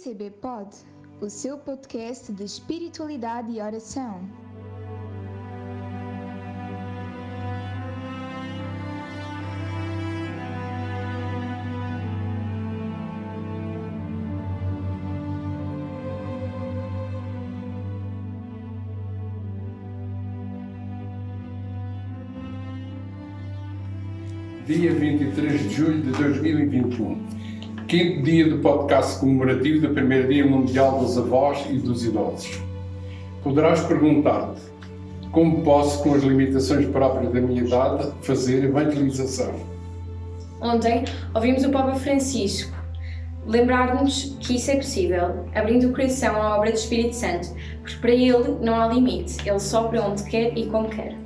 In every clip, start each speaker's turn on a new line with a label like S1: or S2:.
S1: PCB Pod, o seu podcast de espiritualidade e oração.
S2: Dia 23 de julho de 2021 quinto dia do podcast comemorativo do primeiro Dia Mundial dos Avós e dos Idosos. Poderás perguntar-te como posso, com as limitações próprias da minha idade, fazer evangelização?
S3: Ontem ouvimos o Papa Francisco lembrar-nos que isso é possível, abrindo o coração à obra do Espírito Santo, porque para ele não há limite, ele sopra onde quer e como quer.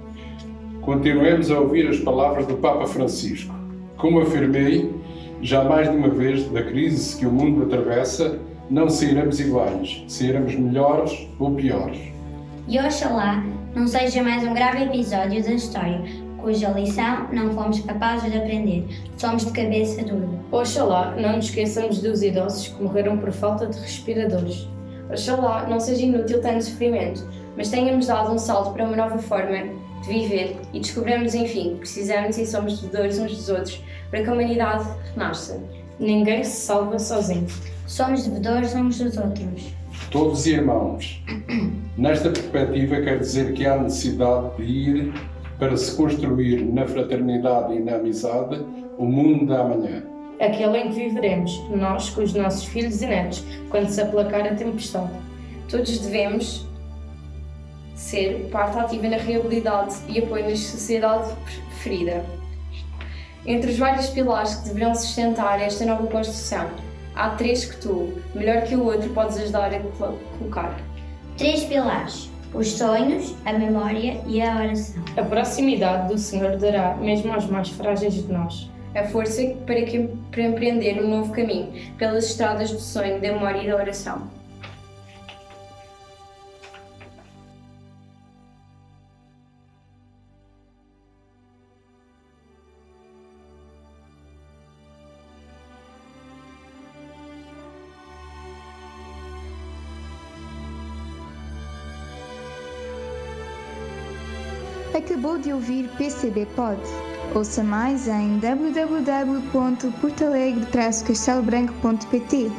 S2: Continuemos a ouvir as palavras do Papa Francisco. Como afirmei, já mais de uma vez, da crise que o mundo atravessa, não sairemos iguais, sairemos melhores ou piores.
S4: E oxalá não seja mais um grave episódio da história, cuja lição não fomos capazes de aprender. Somos de cabeça dura.
S3: Oxalá não nos esqueçamos dos idosos que morreram por falta de respiradores. Oxalá não seja inútil tanto sofrimento, mas tenhamos dado um salto para uma nova forma de viver e descobramos, enfim, que precisamos e somos devedores uns dos outros para que a humanidade renasça. Ninguém se salva sozinho.
S4: Somos devedores uns dos outros.
S2: Todos irmãos. Nesta perspectiva, quer dizer que há necessidade de ir para se construir na fraternidade e na amizade o mundo da amanhã.
S3: Aquele em que viveremos, nós com os nossos filhos e netos, quando se aplacar a tempestade. Todos devemos ser parte ativa na realidade e apoio na sociedade preferida. Entre os vários pilares que deverão sustentar esta nova construção, há três que tu, melhor que o outro, podes ajudar a colocar.
S4: Três pilares: os sonhos, a memória e a oração.
S3: A proximidade do Senhor dará, mesmo aos mais frágeis de nós, a força para, que, para empreender um novo caminho pelas estradas do sonho, da memória e da oração.
S1: Acabou de ouvir PCB Pod. Ouça mais em www.portalegre-castelobranco.pt